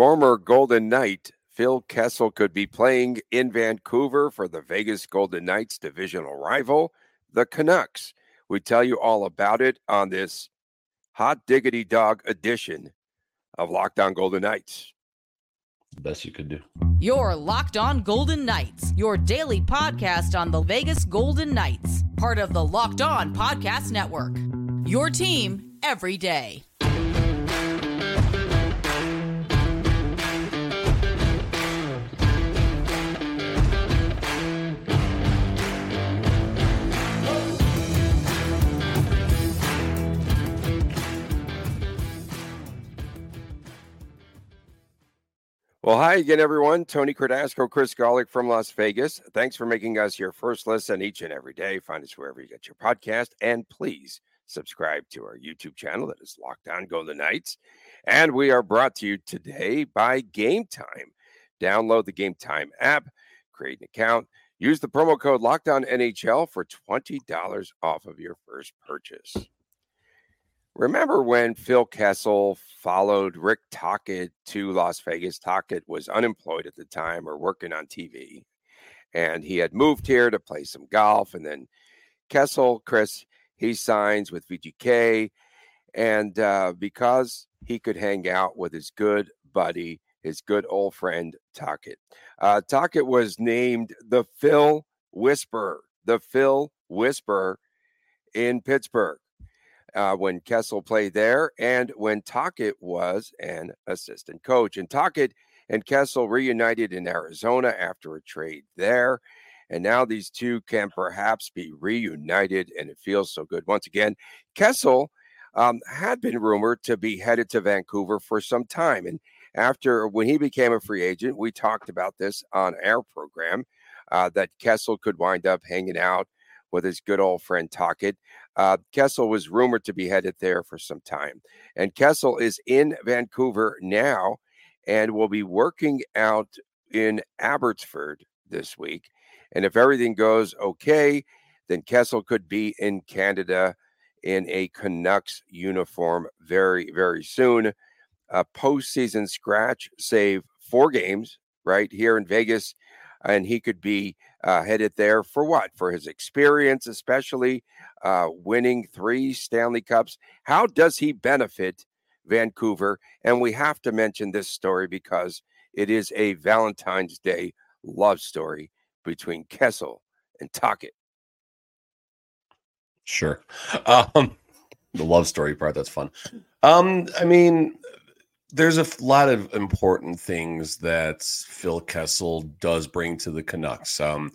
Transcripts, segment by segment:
Former Golden Knight Phil Kessel could be playing in Vancouver for the Vegas Golden Knights divisional rival, the Canucks. We tell you all about it on this hot diggity dog edition of Locked On Golden Knights. Best you could do. Your Locked On Golden Knights, your daily podcast on the Vegas Golden Knights, part of the Locked On Podcast Network. Your team every day. Well, hi again, everyone. Tony Cardasco, Chris Gawlik from Las Vegas. Thanks for making us your first listen each and every day. Find us wherever you get your podcast. And please subscribe to our YouTube channel that is Locked On the Knights. And we are brought to you today by Game Time. Download the Game Time app, create an account, use the promo code Locked NHL for $20 off of your first purchase. Remember when Phil Kessel followed Rick Tocchet to Las Vegas? Tocchet was unemployed at the time or working on TV. And he had moved here to play some golf. And then Kessel, Chris, he signs with VGK. And uh, because he could hang out with his good buddy, his good old friend Tocchet. uh, Tocchet was named the Phil Whisperer, the Phil Whisperer in Pittsburgh uh, when Kessel played there and when Tocchet was an assistant coach. And Tocchet and Kessel reunited in Arizona after a trade there. And now these two can perhaps be reunited, and it feels so good. Once again, Kessel um, had been rumored to be headed to Vancouver for some time. And after when he became a free agent, we talked about this on our program uh, that Kessel could wind up hanging out with his good old friend Tocchet. Uh, Kessel was rumored to be headed there for some time. And Kessel is in Vancouver now and will be working out in Abbotsford this week. And if everything goes okay, then Kessel could be in Canada in a Canucks uniform very, very soon. A postseason scratch save four games right here in Vegas and he could be uh, headed there for what? For his experience, especially uh, winning three Stanley Cups. How does he benefit Vancouver? And we have to mention this story because it is a Valentine's Day love story between Kessel and Tocchet. Sure. Um, the love story part, that's fun. Um, I mean, there's a lot of important things that Phil Kessel does bring to the Canucks. Um,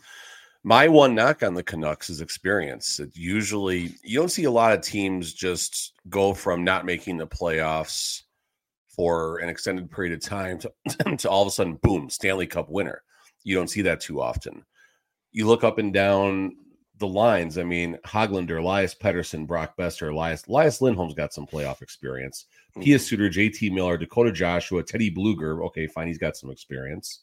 my one knock on the Canucks is experience. It usually you don't see a lot of teams just go from not making the playoffs for an extended period of time to, to all of a sudden, boom, Stanley Cup winner. You don't see that too often. You look up and down the lines. I mean, Hoglander, Elias Pettersson, Brock Boeser, Elias, Elias Lindholm's got some playoff experience. Mm-hmm. Pius Suter, JT Miller, Dakota Joshua, Teddy Blueger. Okay, fine, he's got some experience.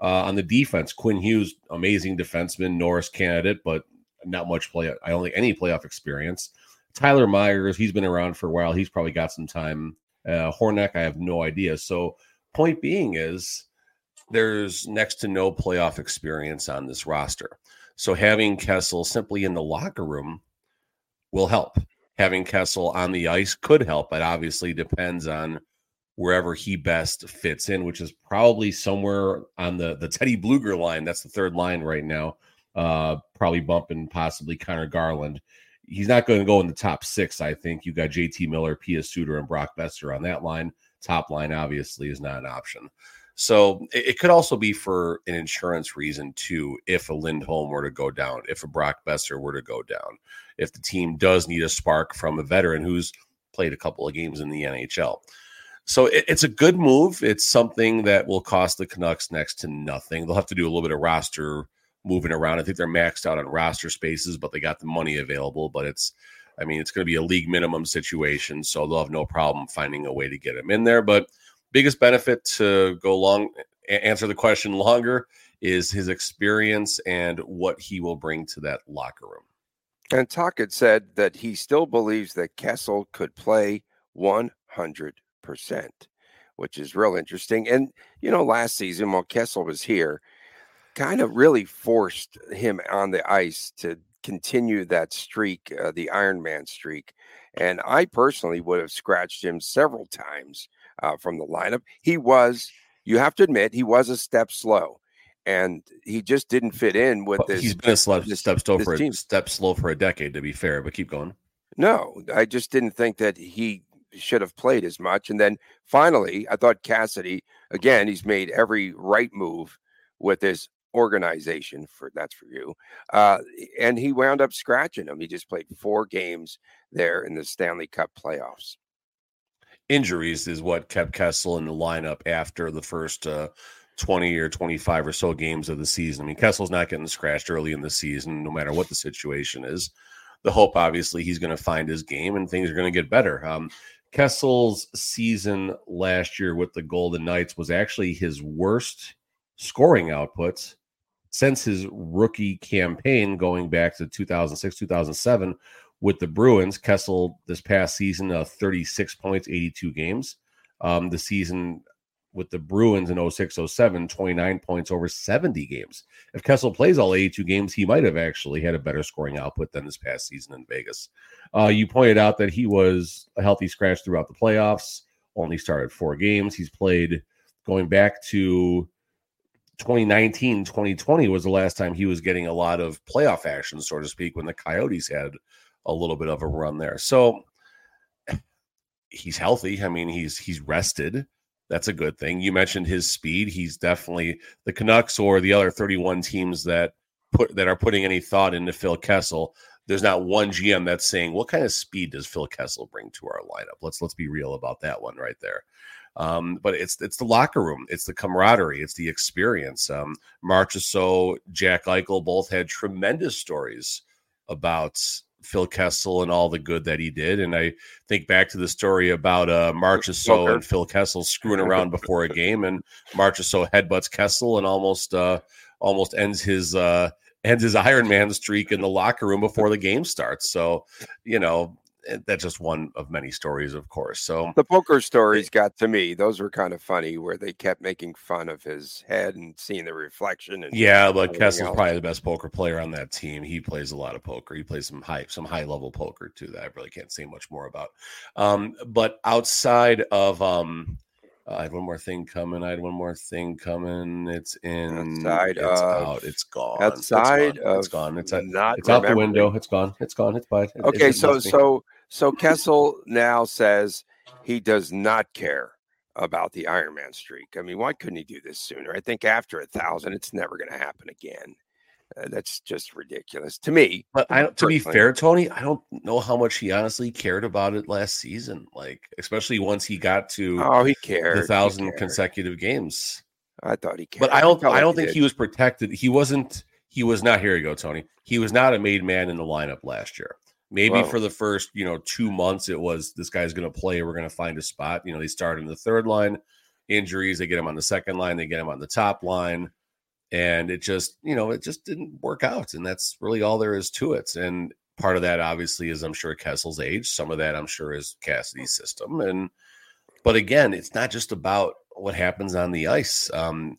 Uh, on the defense, Quinn Hughes, amazing defenseman, Norris candidate, but not much play. I only any playoff experience. Tyler Myers, he's been around for a while. He's probably got some time. Uh, I have no idea. So, point being is there's next to no playoff experience on this roster. So having Kessel simply in the locker room will help. Having Kessel on the ice could help. It obviously depends on wherever he best fits in, which is probably somewhere on the the Teddy Blueger line. That's the third line right now. Uh, probably bumping possibly Conor Garland. He's not going to go in the top six. I think you got JT Miller, Pius Suter, and Brock Boeser on that line. Top line obviously is not an option. So it, it, could also be for an insurance reason too. If a Lindholm were to go down, if a Brock Boeser were to go down, if the team does need a spark from a veteran who's played a couple of games in the NHL. So it, it's a good move. It's something that will cost the Canucks next to nothing. They'll have to do a little bit of roster moving around. I think they're maxed out on roster spaces, but they got the money available. But it's, I mean, it's going to be a league minimum situation, so they'll have no problem finding a way to get him in there. But biggest benefit to go long answer the question longer is his experience and what he will bring to that locker room. And Tocchet said that he still believes that Kessel could play 100%. which is real interesting. And, you know, last season while Kessel was here, kind of really forced him on the ice to continue that streak, uh, the Iron Man streak. And I personally would have scratched him several times uh, from the lineup. He was, you have to admit, he was a step slow. And he just didn't fit in with this. He's been a step, this, step slow for a step slow for a decade, to be fair. But keep going. No, I just didn't think that he should have played as much. And then finally, I thought Cassidy again. He's made every right move with this organization for that's for you. Uh, and he wound up scratching him. He just played four games there in the Stanley Cup playoffs. Injuries is what kept Kessel in the lineup after the first uh, 20 or 25 or so games of the season. I mean, Kessel's not getting scratched early in the season, no matter what the situation is. The hope, obviously, he's going to find his game and things are going to get better. Um, Kessel's season last year with the Golden Knights was actually his worst scoring output since his rookie campaign going back to 2006, 2007 with the Bruins. Kessel this past season, uh, 36 points, 82 games. Um, the season with the Bruins in 06, 07, 29 points over 70 games. If Kessel plays all 82 games, he might have actually had a better scoring output than this past season in Vegas. Uh, you pointed out that he was a healthy scratch throughout the playoffs, only started four games. He's played going back to 2019, 2020 was the last time he was getting a lot of playoff action, so to speak, when the Coyotes had a little bit of a run there. So he's healthy. I mean, he's he's rested. That's a good thing. You mentioned his speed. He's definitely the Canucks or the other 31 teams that put that are putting any thought into Phil Kessel. There's not one GM that's saying what kind of speed does Phil Kessel bring to our lineup. Let's let's be real about that one right there. Um, but it's it's the locker room, it's the camaraderie, it's the experience. Um, Marchessault, Jack Eichel both had tremendous stories about Phil Kessel and all the good that he did. And I think back to the story about uh, Marchessault and Phil Kessel screwing around before a game, and Marchessault headbutts Kessel and almost uh, almost ends his uh, ends his Iron Man streak in the locker room before the game starts. So, you know, that's just one of many stories, of course. So the poker stories got to me; those were kind of funny, where they kept making fun of his head and seeing the reflection. And yeah, but Kessel's else. probably the best poker player on that team. He plays a lot of poker. He plays some high, some high level poker too. That I really can't say much more about. Um, but outside of um, uh, I had one more thing coming. I had one more thing coming. It's in. Outside it's of, out. It's gone. Outside it's gone. It's gone. It's, not it's out the window. It's gone. It's gone. It's by. Okay, it, so so so Kessel now says he does not care about the Iron Man streak. I mean, why couldn't he do this sooner? I think after a thousand, it's never going to happen again. Uh, that's just ridiculous to me. But I, to be fair, Tony, I don't know how much he honestly cared about it last season. Like, especially once he got to oh, he cared the thousand cared. consecutive games. I thought he cared. But I don't. I, I don't think did. he was protected. He wasn't. He was not. Here you go, Tony. He was not a made man in the lineup last year. Maybe for the first, you know, two months, it was this guy's going to play. We're going to find a spot. You know, they start in the third line, injuries. They get him on the second line. They get him on the top line, and it just, you know, it just didn't work out. And that's really all there is to it. And part of that, obviously, is I'm sure Kessel's age. Some of that, I'm sure, is Cassidy's system. And but again, it's not just about what happens on the ice. Um,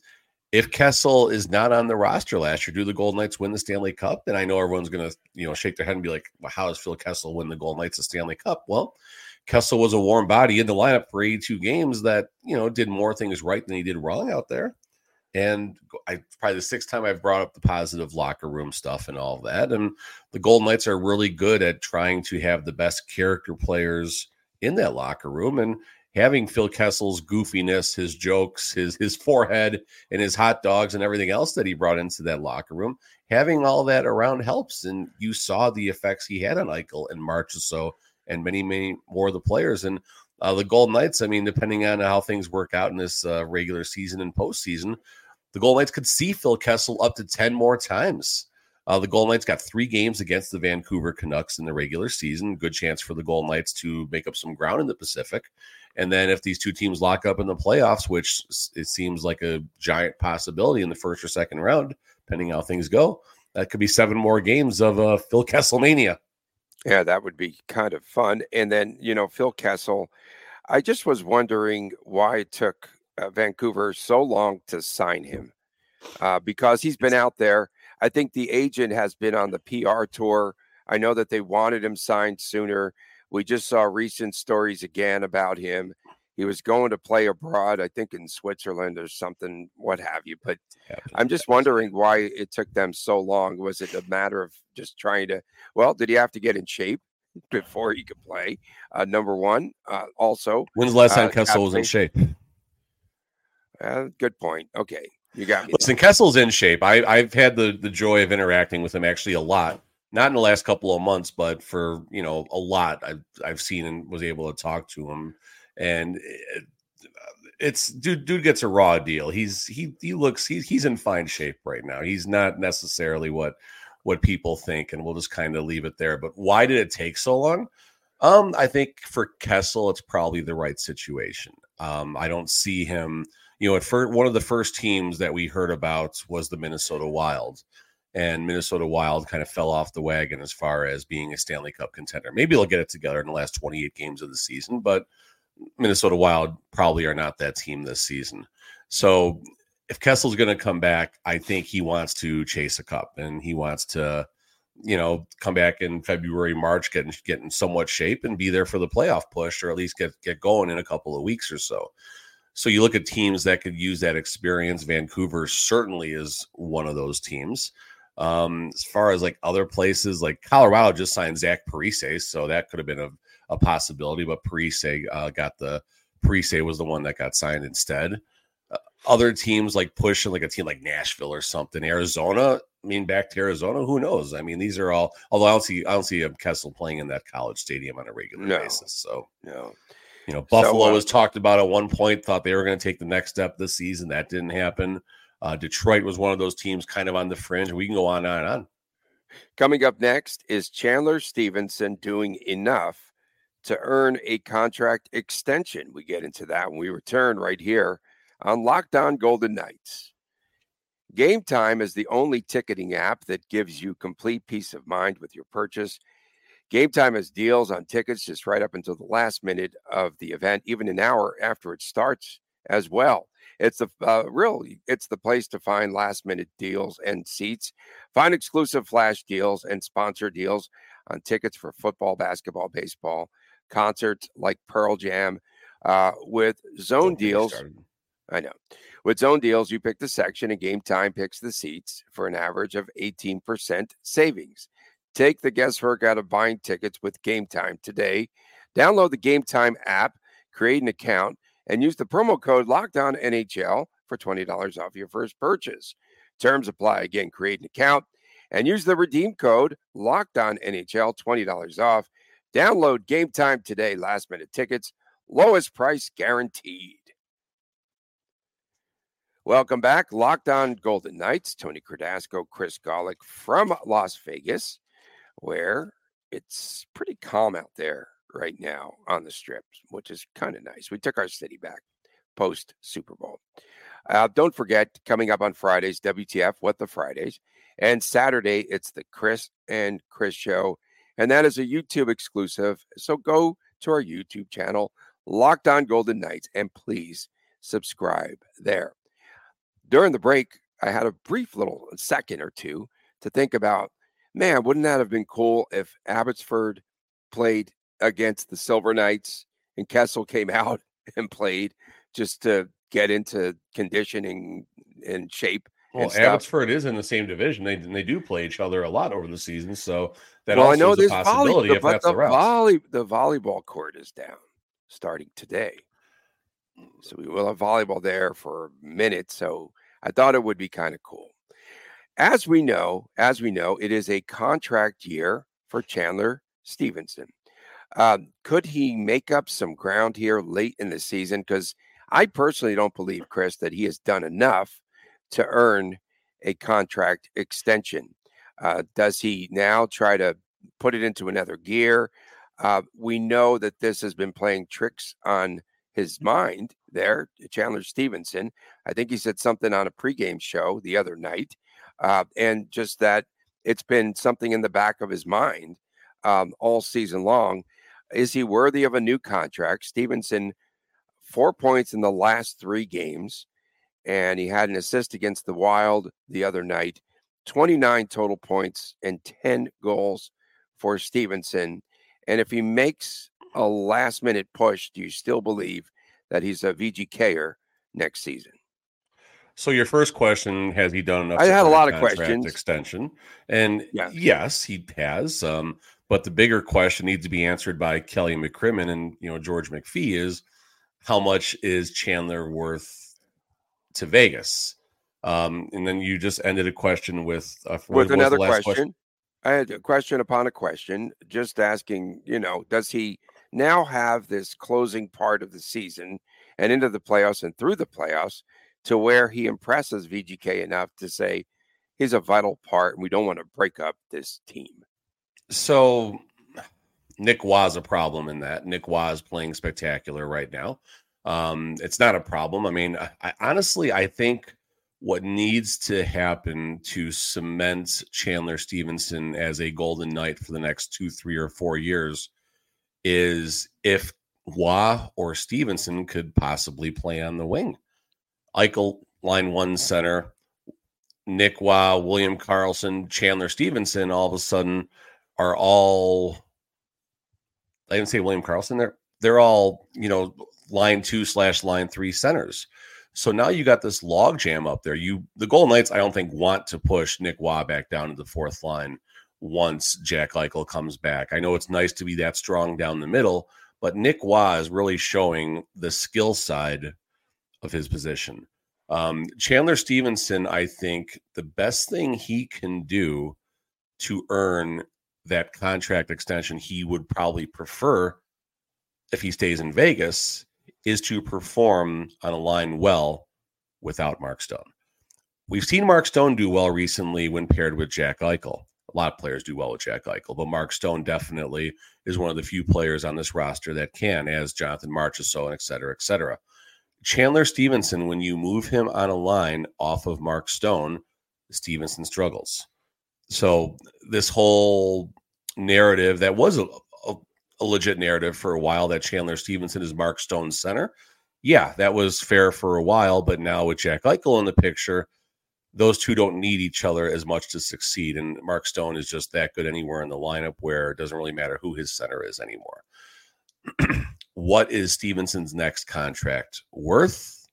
if Kessel is not on the roster last year, do the Golden Knights win the Stanley Cup? And I know everyone's going to, you know, shake their head and be like, well, how does Phil Kessel win the Golden Knights the Stanley Cup? Well, Kessel was a warm body in the lineup for 82 games that, you know, did more things right than he did wrong out there. And I probably the sixth time I've brought up the positive locker room stuff and all that. And the Golden Knights are really good at trying to have the best character players in that locker room. And having Phil Kessel's goofiness, his jokes, his his forehead, and his hot dogs and everything else that he brought into that locker room, having all that around helps. And you saw the effects he had on Eichel and Marchessault and many, many more of the players. And uh, the Golden Knights, I mean, depending on how things work out in this uh, regular season and postseason, the Golden Knights could see Phil Kessel up to 10 more times. Uh, the Golden Knights got three games against the Vancouver Canucks in the regular season. Good chance for the Golden Knights to make up some ground in the Pacific. And then if these two teams lock up in the playoffs, which it seems like a giant possibility in the first or second round, depending how things go, that could be seven more games of uh, Phil Kesselmania. Yeah, that would be kind of fun. And then, you know, Phil Kessel, I just was wondering why it took uh, Vancouver so long to sign him uh, because he's been out there. I think the agent has been on the PR tour. I know that they wanted him signed sooner. We just saw recent stories again about him. He was going to play abroad, I think in Switzerland or something, what have you. But I'm just wondering why it took them so long. Was it a matter of just trying to, well, did he have to get in shape? before he could play. Uh, number one. Uh, also, when's the last time uh, Kessel was in shape? Uh, good point. Okay, you got me. Listen, Kessel's in shape. I, I've had the the joy of interacting with him actually a lot. Not in the last couple of months, but for you know a lot. I've I've seen and was able to talk to him, and it, it's dude. Dude gets a raw deal. He's he he looks he, he's in fine shape right now. He's not necessarily what what people think, and we'll just kind of leave it there. But why did it take so long? Um, I think for Kessel, it's probably the right situation. Um, I don't see him. You know, at first, one of the first teams that we heard about was the Minnesota Wild, and Minnesota Wild kind of fell off the wagon as far as being a Stanley Cup contender. Maybe they'll get it together in the last 28 games of the season, but Minnesota Wild probably are not that team this season. So if Kessel's going to come back, I think he wants to chase a cup and he wants to, you know, come back in February, March, get in, get in somewhat shape and be there for the playoff push, or at least get get going in a couple of weeks or so. So you look at teams that could use that experience. Vancouver certainly is one of those teams. Um, as far as like other places, like Colorado just signed Zach Parise, so that could have been a, a possibility. But Parise uh, got the Parise was the one that got signed instead other teams like pushing like a team like Nashville or something, Arizona. I mean, back to Arizona, who knows? I mean, these are all. Although I don't see, I don't see a Kessel playing in that college stadium on a regular no. basis. So, no, you know, Buffalo so, uh, was talked about at one point. Thought they were going to take the next step this season. That didn't happen. Uh, Detroit was one of those teams, kind of on the fringe. We can go on and on. Coming up next is Chandler Stephenson doing enough to earn a contract extension. We get into that when we return right here on Locked On Golden Knights. Game Time is the only ticketing app that gives you complete peace of mind with your purchase. Game Time has deals on tickets just right up until the last minute of the event, even an hour after it starts as well. It's the uh, real, it's the place to find last minute deals and seats. Find exclusive flash deals and sponsor deals on tickets for football, basketball, baseball, concerts like Pearl Jam. Uh, with zone deals, I know. With zone deals, you pick the section and game time picks the seats for an average of 18% savings. Take the guesswork out of buying tickets with game time today. Download the game time app, create an account, and use the promo code Lockdown NHL for $20 off your first purchase. Terms apply. Again, create an account and use the redeem code Lockdown NHL, $20 off. Download game time today. Last minute tickets, lowest price guaranteed. Welcome back. Locked on Golden Knights. Tony Cardasco, Chris Gawlik from Las Vegas, where it's pretty calm out there right now on the strip, which is kind of nice. We took our city back post Super Bowl. Uh, don't forget, coming up on Fridays, WTF, What the Fridays. And Saturday, it's the Chris and Chris show. And that is a YouTube exclusive. So go to our YouTube channel, Locked on Golden Knights, and please subscribe there during the break, I had a brief little second or two to think about, man, wouldn't that have been cool if Abbotsford played against the Silver Knights and Kessel came out and played just to get into conditioning and shape. Well, and Abbotsford is in the same division. They they do play each other a lot over the season, so that well, I know there's possibility volley, but the, the volley the volleyball court is down starting today, mm. so we will have volleyball there for a minute. So I thought it would be kind of cool. As we know, as we know, it is a contract year for Chandler Stephenson. Um, could he make up some ground here late in the season? Because I personally don't believe, Chris, that he has done enough to earn a contract extension. Uh, does he now try to put it into another gear? Uh, we know that this has been playing tricks on his mind there, Chandler Stephenson. I think he said something on a pregame show the other night, uh, and just that it's been something in the back of his mind um, all season long. is he worthy of a new contract? Stephenson, four points in the last three games, and he had an assist against the Wild the other night. 29 total points and 10 goals for Stephenson. And if he makes a last minute push, do you still believe that he's a VGKer next season? So your first question has he done enough? I had a lot of questions. Extension, and yeah. yes, he has. Um, but the bigger question needs to be answered by Kelly McCrimmon and you know George McPhee is how much is Chandler worth to Vegas? Um, and then you just ended a question with uh, with another question. question. I had a question upon a question, just asking, you know, does he now have this closing part of the season and into the playoffs and through the playoffs to where he impresses VGK enough to say he's a vital part and we don't want to break up this team? So Nick was a problem in that. Nick was playing spectacular right now. Um, it's not a problem. I mean, I, honestly, I think what needs to happen to cement Chandler Stephenson as a Golden Knight for the next two, three, or four years is if Roy or Stephenson could possibly play on the wing. Eichel, line one center, Nick Roy, William Karlsson, Chandler Stephenson, all of a sudden are all I didn't say William Karlsson. they're they're all, you know, line two slash line three centers. So now you got this log jam up there. You the Golden Knights, I don't think, want to push Nick Roy back down to the fourth line once Jack Eichel comes back. I know it's nice to be that strong down the middle, but Nick Wah is really showing the skill side of his position. Um, Chandler Stephenson, I think the best thing he can do to earn that contract extension he would probably prefer if he stays in Vegas is to perform on a line well without Mark Stone. We've seen Mark Stone do well recently when paired with Jack Eichel. A lot of players do well with Jack Eichel, but Mark Stone definitely is one of the few players on this roster that can, as Jonathan Marchessault and et cetera, et cetera. Chandler Stephenson, when you move him on a line off of Mark Stone, Stephenson struggles. So this whole narrative that was a, a legit narrative for a while that Chandler Stephenson is Mark Stone's center. Yeah, that was fair for a while, but now with Jack Eichel in the picture, those two don't need each other as much to succeed. And Mark Stone is just that good anywhere in the lineup where it doesn't really matter who his center is anymore. what is Stephenson's next contract worth?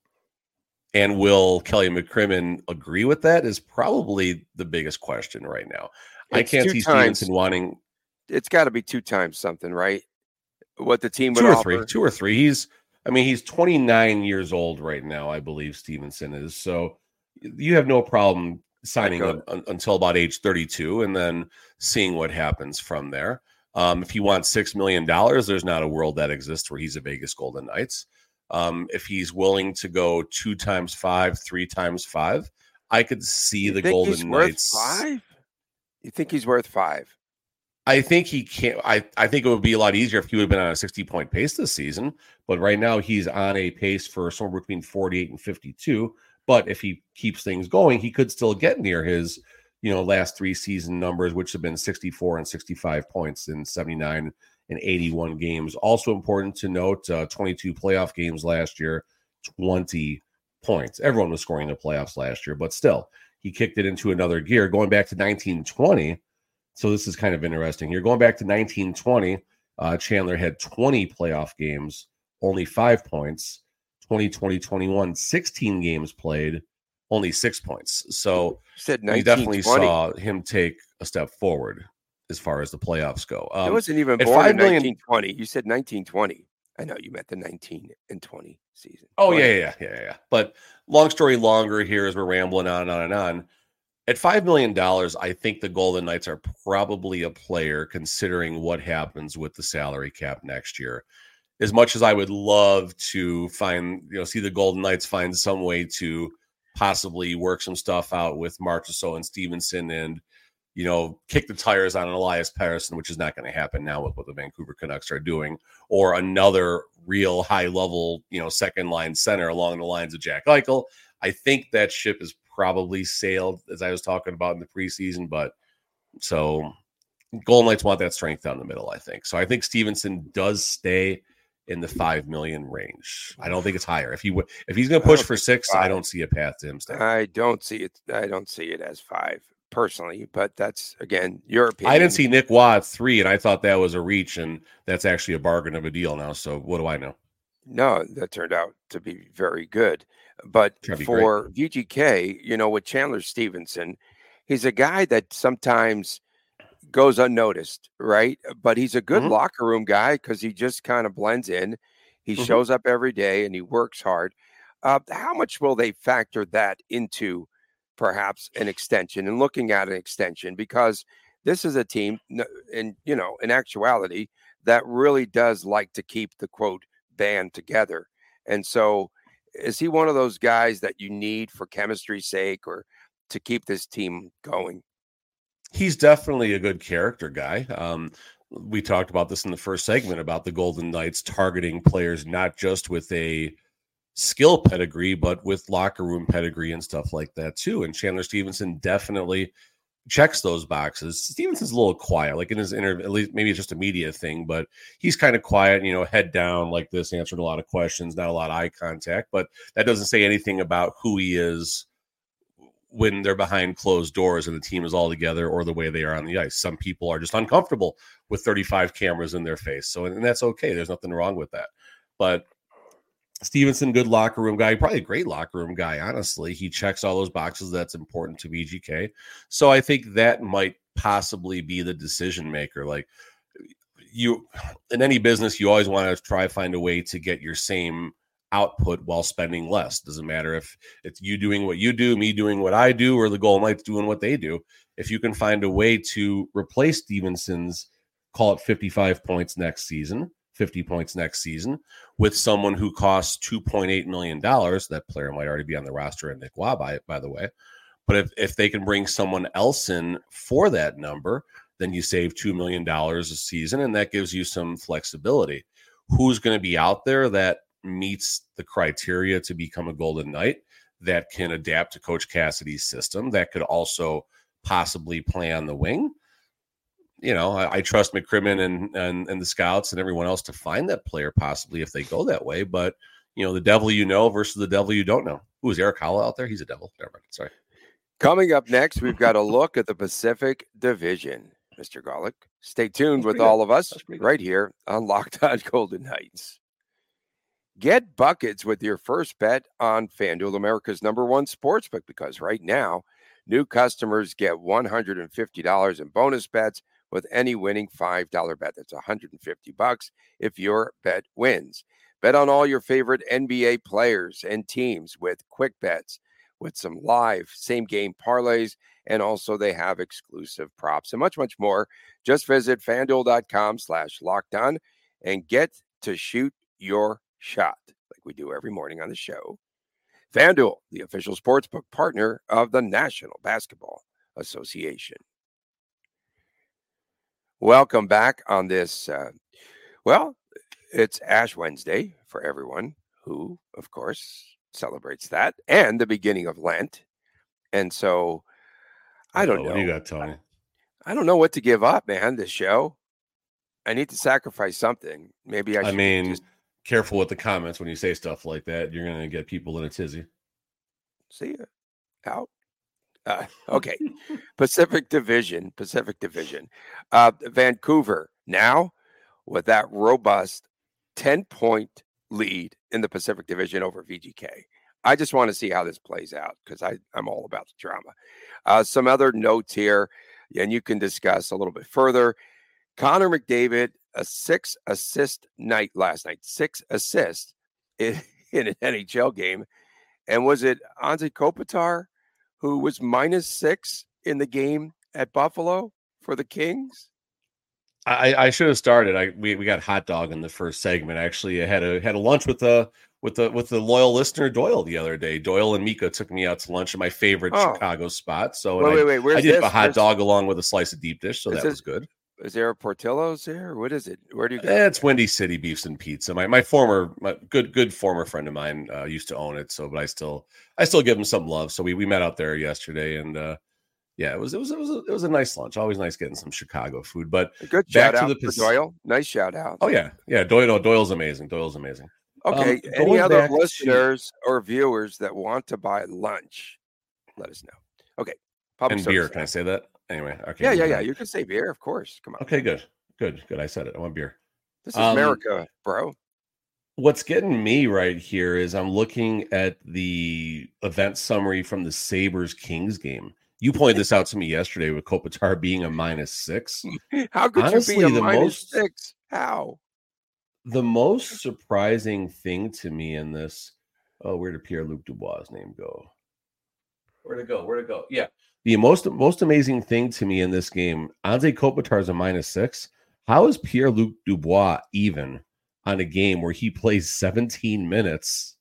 And will Kelly McCrimmon agree with that? Is probably the biggest question right now. It's I can't see times. Stephenson wanting it's got to be two times something, right? What the team would two or offer. three, two or three. He's, I mean, he's 29 years old right now, I believe Stephenson is. So you have no problem signing a, until about age 32 and then seeing what happens from there. Um, if he wants six million dollars, there's not a world that exists where he's a Vegas Golden Knights. Um, if he's willing to go two times five, three times five, I could see you the Golden Knights. five? You think he's worth five? I think he can't. I, I think it would be a lot easier if he would have been on a 60 point pace this season. But right now, he's on a pace for somewhere between 48 and 52. But if he keeps things going, he could still get near his, you know, last three season numbers, which have been 64 and 65 points in 79 and 81 games. Also important to note, uh, 22 playoff games last year, 20 points. Everyone was scoring in the playoffs last year, but still, he kicked it into another gear. Going back to 1920 so this is kind of interesting. You're going back to 1920. Uh, Chandler had 20 playoff games, only five points. 2020 21, 16 games played, only six points. So said we definitely saw him take a step forward as far as the playoffs go. Um, it wasn't even born in 1920. You said 1920. I know you meant the 19 and 20 season. Oh, yeah, yeah, yeah, yeah. But long story longer here as we're rambling on and on and on. At $5 million, I think the Golden Knights are probably a player considering what happens with the salary cap next year. As much as I would love to find, you know, see the Golden Knights find some way to possibly work some stuff out with Marchessault and Stephenson and, you know, kick the tires on Elias Pettersson, which is not going to happen now with what the Vancouver Canucks are doing, or another real high level, you know, second line center along the lines of Jack Eichel. I think that ship is probably sailed as I was talking about in the preseason. But so Golden Knights want that strength down the middle, I think. So I think Stephenson does stay in the five million range. I don't think it's higher. If he would, if he's going to push for six, I don't see a path to him staying. I don't see it. I don't see it as five personally, but that's again your opinion. I didn't see Nick Watt three, and I thought that was a reach, and that's actually a bargain of a deal now. So what do I know? No, that turned out to be very good. But for great. VGK, you know, with Chandler Stephenson, he's a guy that sometimes goes unnoticed, right? But he's a good mm-hmm. locker room guy because he just kind of blends in. He mm-hmm. shows up every day and he works hard. Uh, how much will they factor that into perhaps an extension and looking at an extension? Because this is a team, and you know, in actuality, that really does like to keep the quote band together. And so, is he one of those guys that you need for chemistry's sake or to keep this team going? He's definitely a good character guy. Um, we talked about this in the first segment about the Golden Knights targeting players not just with a skill pedigree, but with locker room pedigree and stuff like that too. And Chandler Stephenson definitely checks those boxes. Stephenson's a little quiet, like in his interview, at least maybe it's just a media thing, but he's kind of quiet, you know, head down like this, answered a lot of questions, not a lot of eye contact, but that doesn't say anything about who he is when they're behind closed doors and the team is all together or the way they are on the ice. Some people are just uncomfortable with 35 cameras in their face. So, and that's okay. There's nothing wrong with that. But Stephenson, good locker room guy, probably a great locker room guy, honestly. He checks all those boxes that's important to VGK. So I think that might possibly be the decision maker. Like you in any business, you always want to try find a way to get your same output while spending less. Doesn't matter if it's you doing what you do, me doing what I do, or the Golden Knights doing what they do. If you can find a way to replace Stephenson's, call it 55 points next season, 50 points next season, with someone who costs $2.8 million, that player might already be on the roster and Nick by, by the way. But if, if they can bring someone else in for that number, then you save $2 million a season, and that gives you some flexibility. Who's going to be out there that meets the criteria to become a Golden Knight that can adapt to Coach Cassidy's system, that could also possibly play on the wing. You know, I, I trust McCrimmon and, and and the scouts and everyone else to find that player possibly if they go that way. But you know, the devil you know versus the devil you don't know. Who is Erik Haula out there? He's a devil. Never mind. Sorry. Coming up next, we've got a look at the Pacific Division. Mr. Gawlik, stay tuned with all of us right here on Locked On Golden Knights. Get buckets with your first bet on FanDuel, America's number one sportsbook, because right now, new customers get $150 in bonus bets with any winning $5 bet. That's 150 bucks if your bet wins. Bet on all your favorite NBA players and teams with quick bets, with some live same game parlays, and also they have exclusive props and much, much more. Just visit fanduel.com slash locked on and get to shoot your shot like we do every morning on the show. FanDuel, the official sportsbook partner of the National Basketball Association. Welcome back on this. Uh, well, it's Ash Wednesday for everyone who, of course, celebrates that and the beginning of Lent. And so I don't know. What you got, Tony? I don't know what to give up, man. This show. I need to sacrifice something. Maybe I. I mean, just careful with the comments when you say stuff like that. You're going to get people in a tizzy. See ya. Out. Uh, okay. Pacific Division. Pacific Division. Uh, Vancouver now with that robust 10 point lead in the Pacific Division over VGK. I just want to see how this plays out because I'm all about the drama. Uh, some other notes here, and you can discuss a little bit further. Connor McDavid a six assist night last night, six assists in, in an NHL game. And was it Anze Kopitar who was minus six in the game at Buffalo for the Kings? I, I should have started. I we, we got hot dog in the first segment. Actually, I had a had a lunch with the with the with the loyal listener Doyle the other day. Doyle and Mika took me out to lunch at my favorite oh. Chicago spot. So wait, I, wait, wait. I did this? a hot Where's... dog along with a slice of deep dish. So is that this, was good is there a Portillo's there? What is it? Where do you go? It's Windy City Beefs and Pizza. My my former my good good former friend of mine uh, used to own it. So, but I still I still give him some love. So we we met out there yesterday, and uh, yeah, it was it was it was a, it was a nice lunch. Always nice getting some Chicago food. But A good Back shout to out the Pac- Doyle. Nice shout out. oh yeah, yeah, Doyle Doyle's amazing. Doyle's amazing. Okay. Um, Any other back to- listeners or viewers that want to buy lunch, let us know. Okay. Public And beer. Can I say that? Anyway, okay. Yeah, yeah, yeah. You can say beer, of course. Come on. Okay, good, good, good. I said it. I want beer. This is Um, America, bro. What's getting me right here is I'm looking at the event summary from the Sabres Kings game. You pointed this out to me yesterday with Kopitar being a minus six. How could honestly, you be a the minus most- six? How? The most surprising thing to me in this, oh, where did Pierre Luc Dubois' name go? Where'd it go? Where'd it go? Yeah. The most most amazing thing to me in this game, Anze Kopitar is a minus six. How is Pierre Luc Dubois even on a game where he plays 17 minutes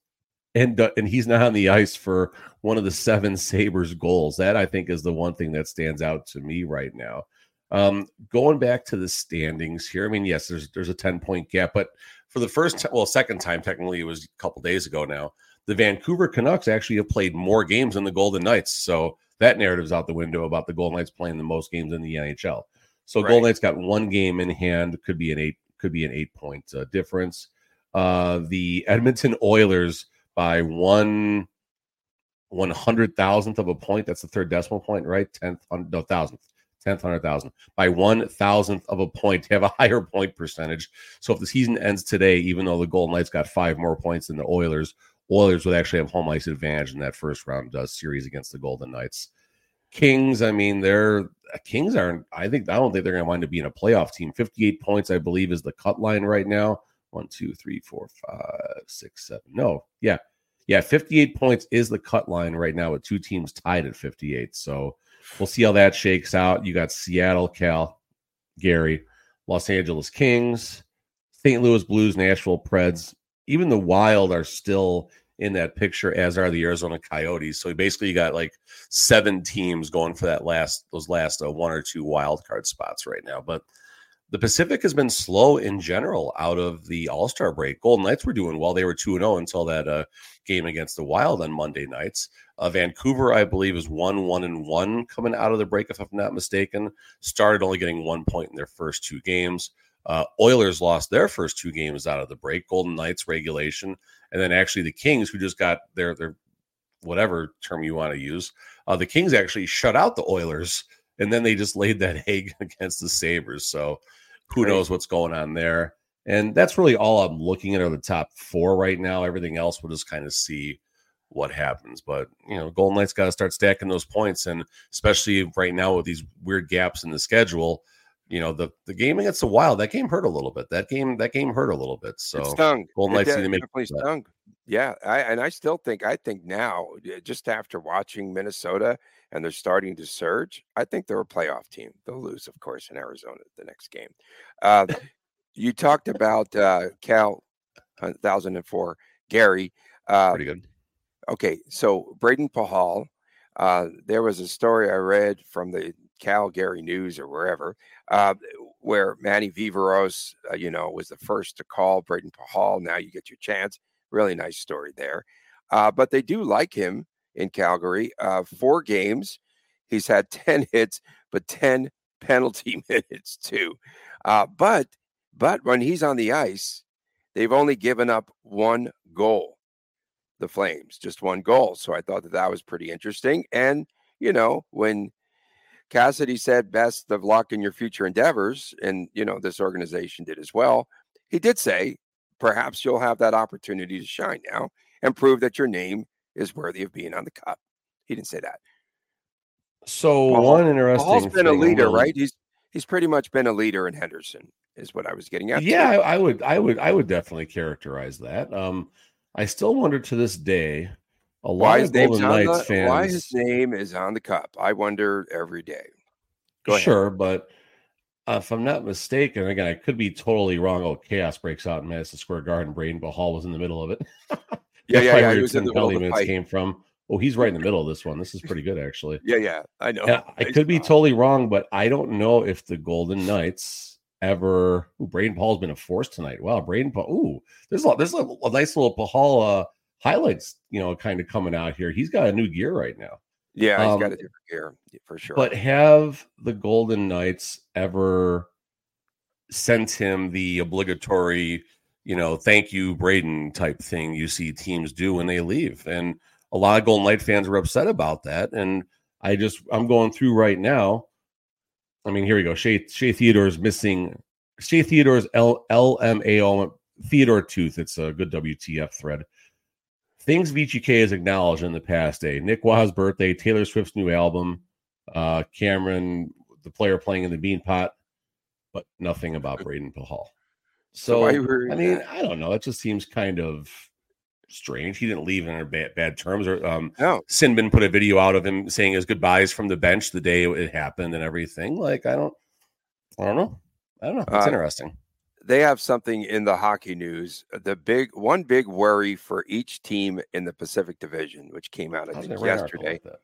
and uh, and he's not on the ice for one of the seven Sabres goals? That I think is the one thing that stands out to me right now. Um, going back to the standings here, I mean, yes, there's there's a 10 point gap, but for the first time, well, second time technically, it was a couple days ago now. The Vancouver Canucks actually have played more games than the Golden Knights, so that narrative's out the window about the Golden Knights playing the most games in the NHL. So Right. Golden Knights got one game in hand, could be an eight, could be an eight point uh, difference. Uh, the Edmonton Oilers by one one hundred thousandth of a point. That's the third decimal point, right? Tenth, no thousandth, tenth, hundred thousand by one thousandth of a point. Have a higher point percentage. So if the season ends today, even though the Golden Knights got five more points than the Oilers, Oilers would actually have home ice advantage in that first round uh, series against the Golden Knights. Kings, I mean, they're Kings aren't. I think I don't think they're going to wind up being a playoff team. Fifty-eight points, I believe, is the cut line right now. One, two, three, four, five, six, seven. No, yeah, yeah. Fifty-eight points is the cut line right now, with two teams tied at fifty-eight. So we'll see how that shakes out. You got Seattle, Cal, Gary, Los Angeles Kings, St. Louis Blues, Nashville Preds. Even the Wild are still in that picture, as are the Arizona Coyotes. So basically, you got like seven teams going for that last those last uh, one or two wild card spots right now. But the Pacific has been slow in general out of the All Star break. Golden Knights were doing well; they were two and zero until that uh, game against the Wild on Monday nights. Uh, Vancouver, I believe, is one one and one coming out of the break, if I'm not mistaken. Started only getting one point in their first two games. Uh, Oilers lost their first two games out of the break. Golden Knights regulation, and then actually the Kings, who just got their their whatever term you want to use. Uh, the Kings actually shut out the Oilers, and then they just laid that egg against the Sabres. So who Great. knows what's going on there? And that's really all I'm looking at are the top four right now. Everything else we'll just kind of see what happens. But you know, Golden Knights got to start stacking those points, and especially right now with these weird gaps in the schedule. You know, the the game against the Wild, that game hurt a little bit. That game, that game hurt a little bit. So it stung. Golden Knights need to make stung. Yeah, I, and I still think I think now, just after watching Minnesota and they're starting to surge, I think they're a playoff team. They'll lose, of course, in Arizona the next game. Uh, you talked about uh, Cal, thousand and four, Gary. Uh, pretty good. okay, so Brayden Pachal, uh, there was a story I read from the Calgary News or wherever, uh, where Manny Viveiros, uh, you know, was the first to call Brayden Pachal. Now you get your chance. Really nice story there. Uh, but they do like him in Calgary. Uh, four games, he's had 10 hits, but 10 penalty minutes too. Uh, but but when he's on the ice, they've only given up one goal the Flames, just one goal. So I thought that that was pretty interesting. And, you know, when Cassidy said best of luck in your future endeavors, and, you know, this organization did as well, he did say perhaps you'll have that opportunity to shine now and prove that your name is worthy of being on the cup. He didn't say that. So one interesting. Paul's been a leader, little- right? He's he's pretty much been a leader in Henderson, is what I was getting at. Yeah, I, I would, I would, I would definitely characterize that. Um, I still wonder to this day, a lot why of Golden Knights the, why his name is on the cup. I wonder every day. Go ahead. Sure, but uh, if I'm not mistaken, again, I could be totally wrong. Oh, chaos breaks out in Madison Square Garden. Braden Hall was in the middle of it. Yeah, yeah, yeah. where He was in 10 the middle of the came from. Oh, he's right in the middle of this one. This is pretty good, actually. Yeah, yeah. I know. Yeah, I could be totally wrong, but I don't know if the Golden Knights ever. Ooh, Braden Paul's been a force tonight. Wow, Braden Paul. Ooh, there's a lot, there's a, a nice little Pachal uh, highlights, you know, kind of coming out here. He's got a new gear right now. Yeah, he's Um, got a different gear for sure. But have the Golden Knights ever sent him the obligatory, you know, thank you, Braden type thing you see teams do when they leave? And a lot of Golden Knight fans were upset about that. And I just, I'm going through right now. I mean, here we go. Shea, Shea Theodore's missing. Shea Theodore's L, LMAO Theodore Tooth. It's a good WTF thread. Things VGK has acknowledged in the past day. Nick Roy's birthday, Taylor Swift's new album, uh, Cameron, the player playing in the Beanpot, but nothing about Brayden Pachal. So, I mean, I don't know. It just seems kind of strange. He didn't leave in bad, bad terms. Or um, no, Sinbin put a video out of him saying his goodbyes from the bench the day it happened and everything. Like, I don't, I don't know. I don't know. It's Uh, interesting. They have something in the hockey news. The big one big worry for each team in the Pacific Division, which came out I think that radar go yesterday. like that?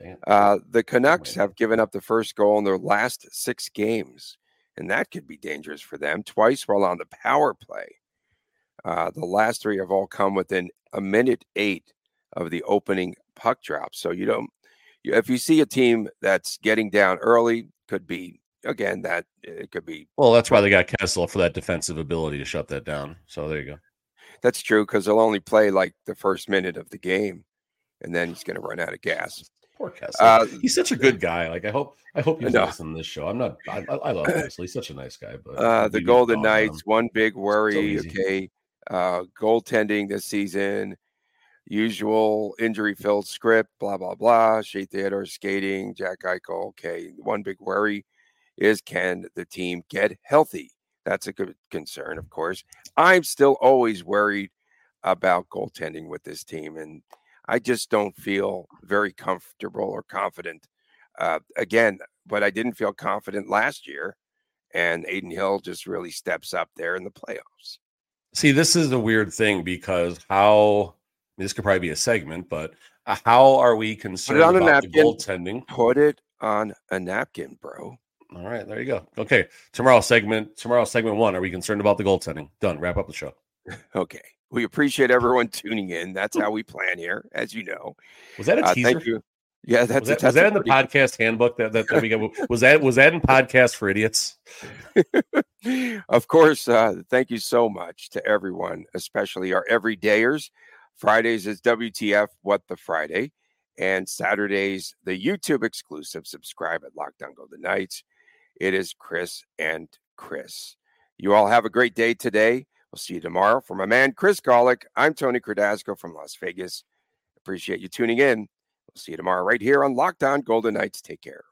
Dang it. Uh, the Canucks have given up the first goal in their last six games, and that could be dangerous for them. Twice while on the power play. Uh, the last three have all come within a minute eight of the opening puck drop. So you don't, you, if you see a team that's getting down early, could be again that it could be Well, that's why they got Kessel for that defensive ability to shut that down. So there you go. That's true because they'll only play like the first minute of the game, and then he's going to run out of gas. Poor Kessel. Uh, he's such a good guy. Like I hope, I hope he's No. listening to this show. I'm not. I, I love Kessel. He's such a nice guy. But Uh, the Golden dog on him. Knights, one big worry. okay, uh, goaltending this season, usual injury-filled script. Blah blah blah. Shea Theodore skating. Jack Eichel. Okay, one big worry is can the team get healthy? That's a good concern, of course. I'm still always worried about goaltending with this team, and I just don't feel very comfortable or confident. Uh, again, but I didn't feel confident last year, and Adin Hill just really steps up there in the playoffs. See, this is the weird thing because how this could probably be a segment, but uh, how are we concerned about the goaltending? Put it on a napkin, bro. All right, there you go. Okay, tomorrow segment. Tomorrow segment one. Are we concerned about the goaltending? Done. Wrap up the show. Okay. We appreciate everyone tuning in. That's how we plan here, as you know. Was that a Uh, teaser? thank you. Yeah, that's Was that, a, was that's that in the podcast handbook that, that, that we got? Was that was that in podcast for idiots? of course, uh, thank you so much to everyone, especially our everydayers. Fridays is WTF What the Friday, and Saturdays the YouTube exclusive. Subscribe at Locked On Golden Knights. It is Chris and Chris. You all have a great day today. We'll see you tomorrow. For my man Chris Golick, I'm Tony Cardasco from Las Vegas. Appreciate you tuning in. We'll see you tomorrow right here on Locked On Golden Knights. Take care.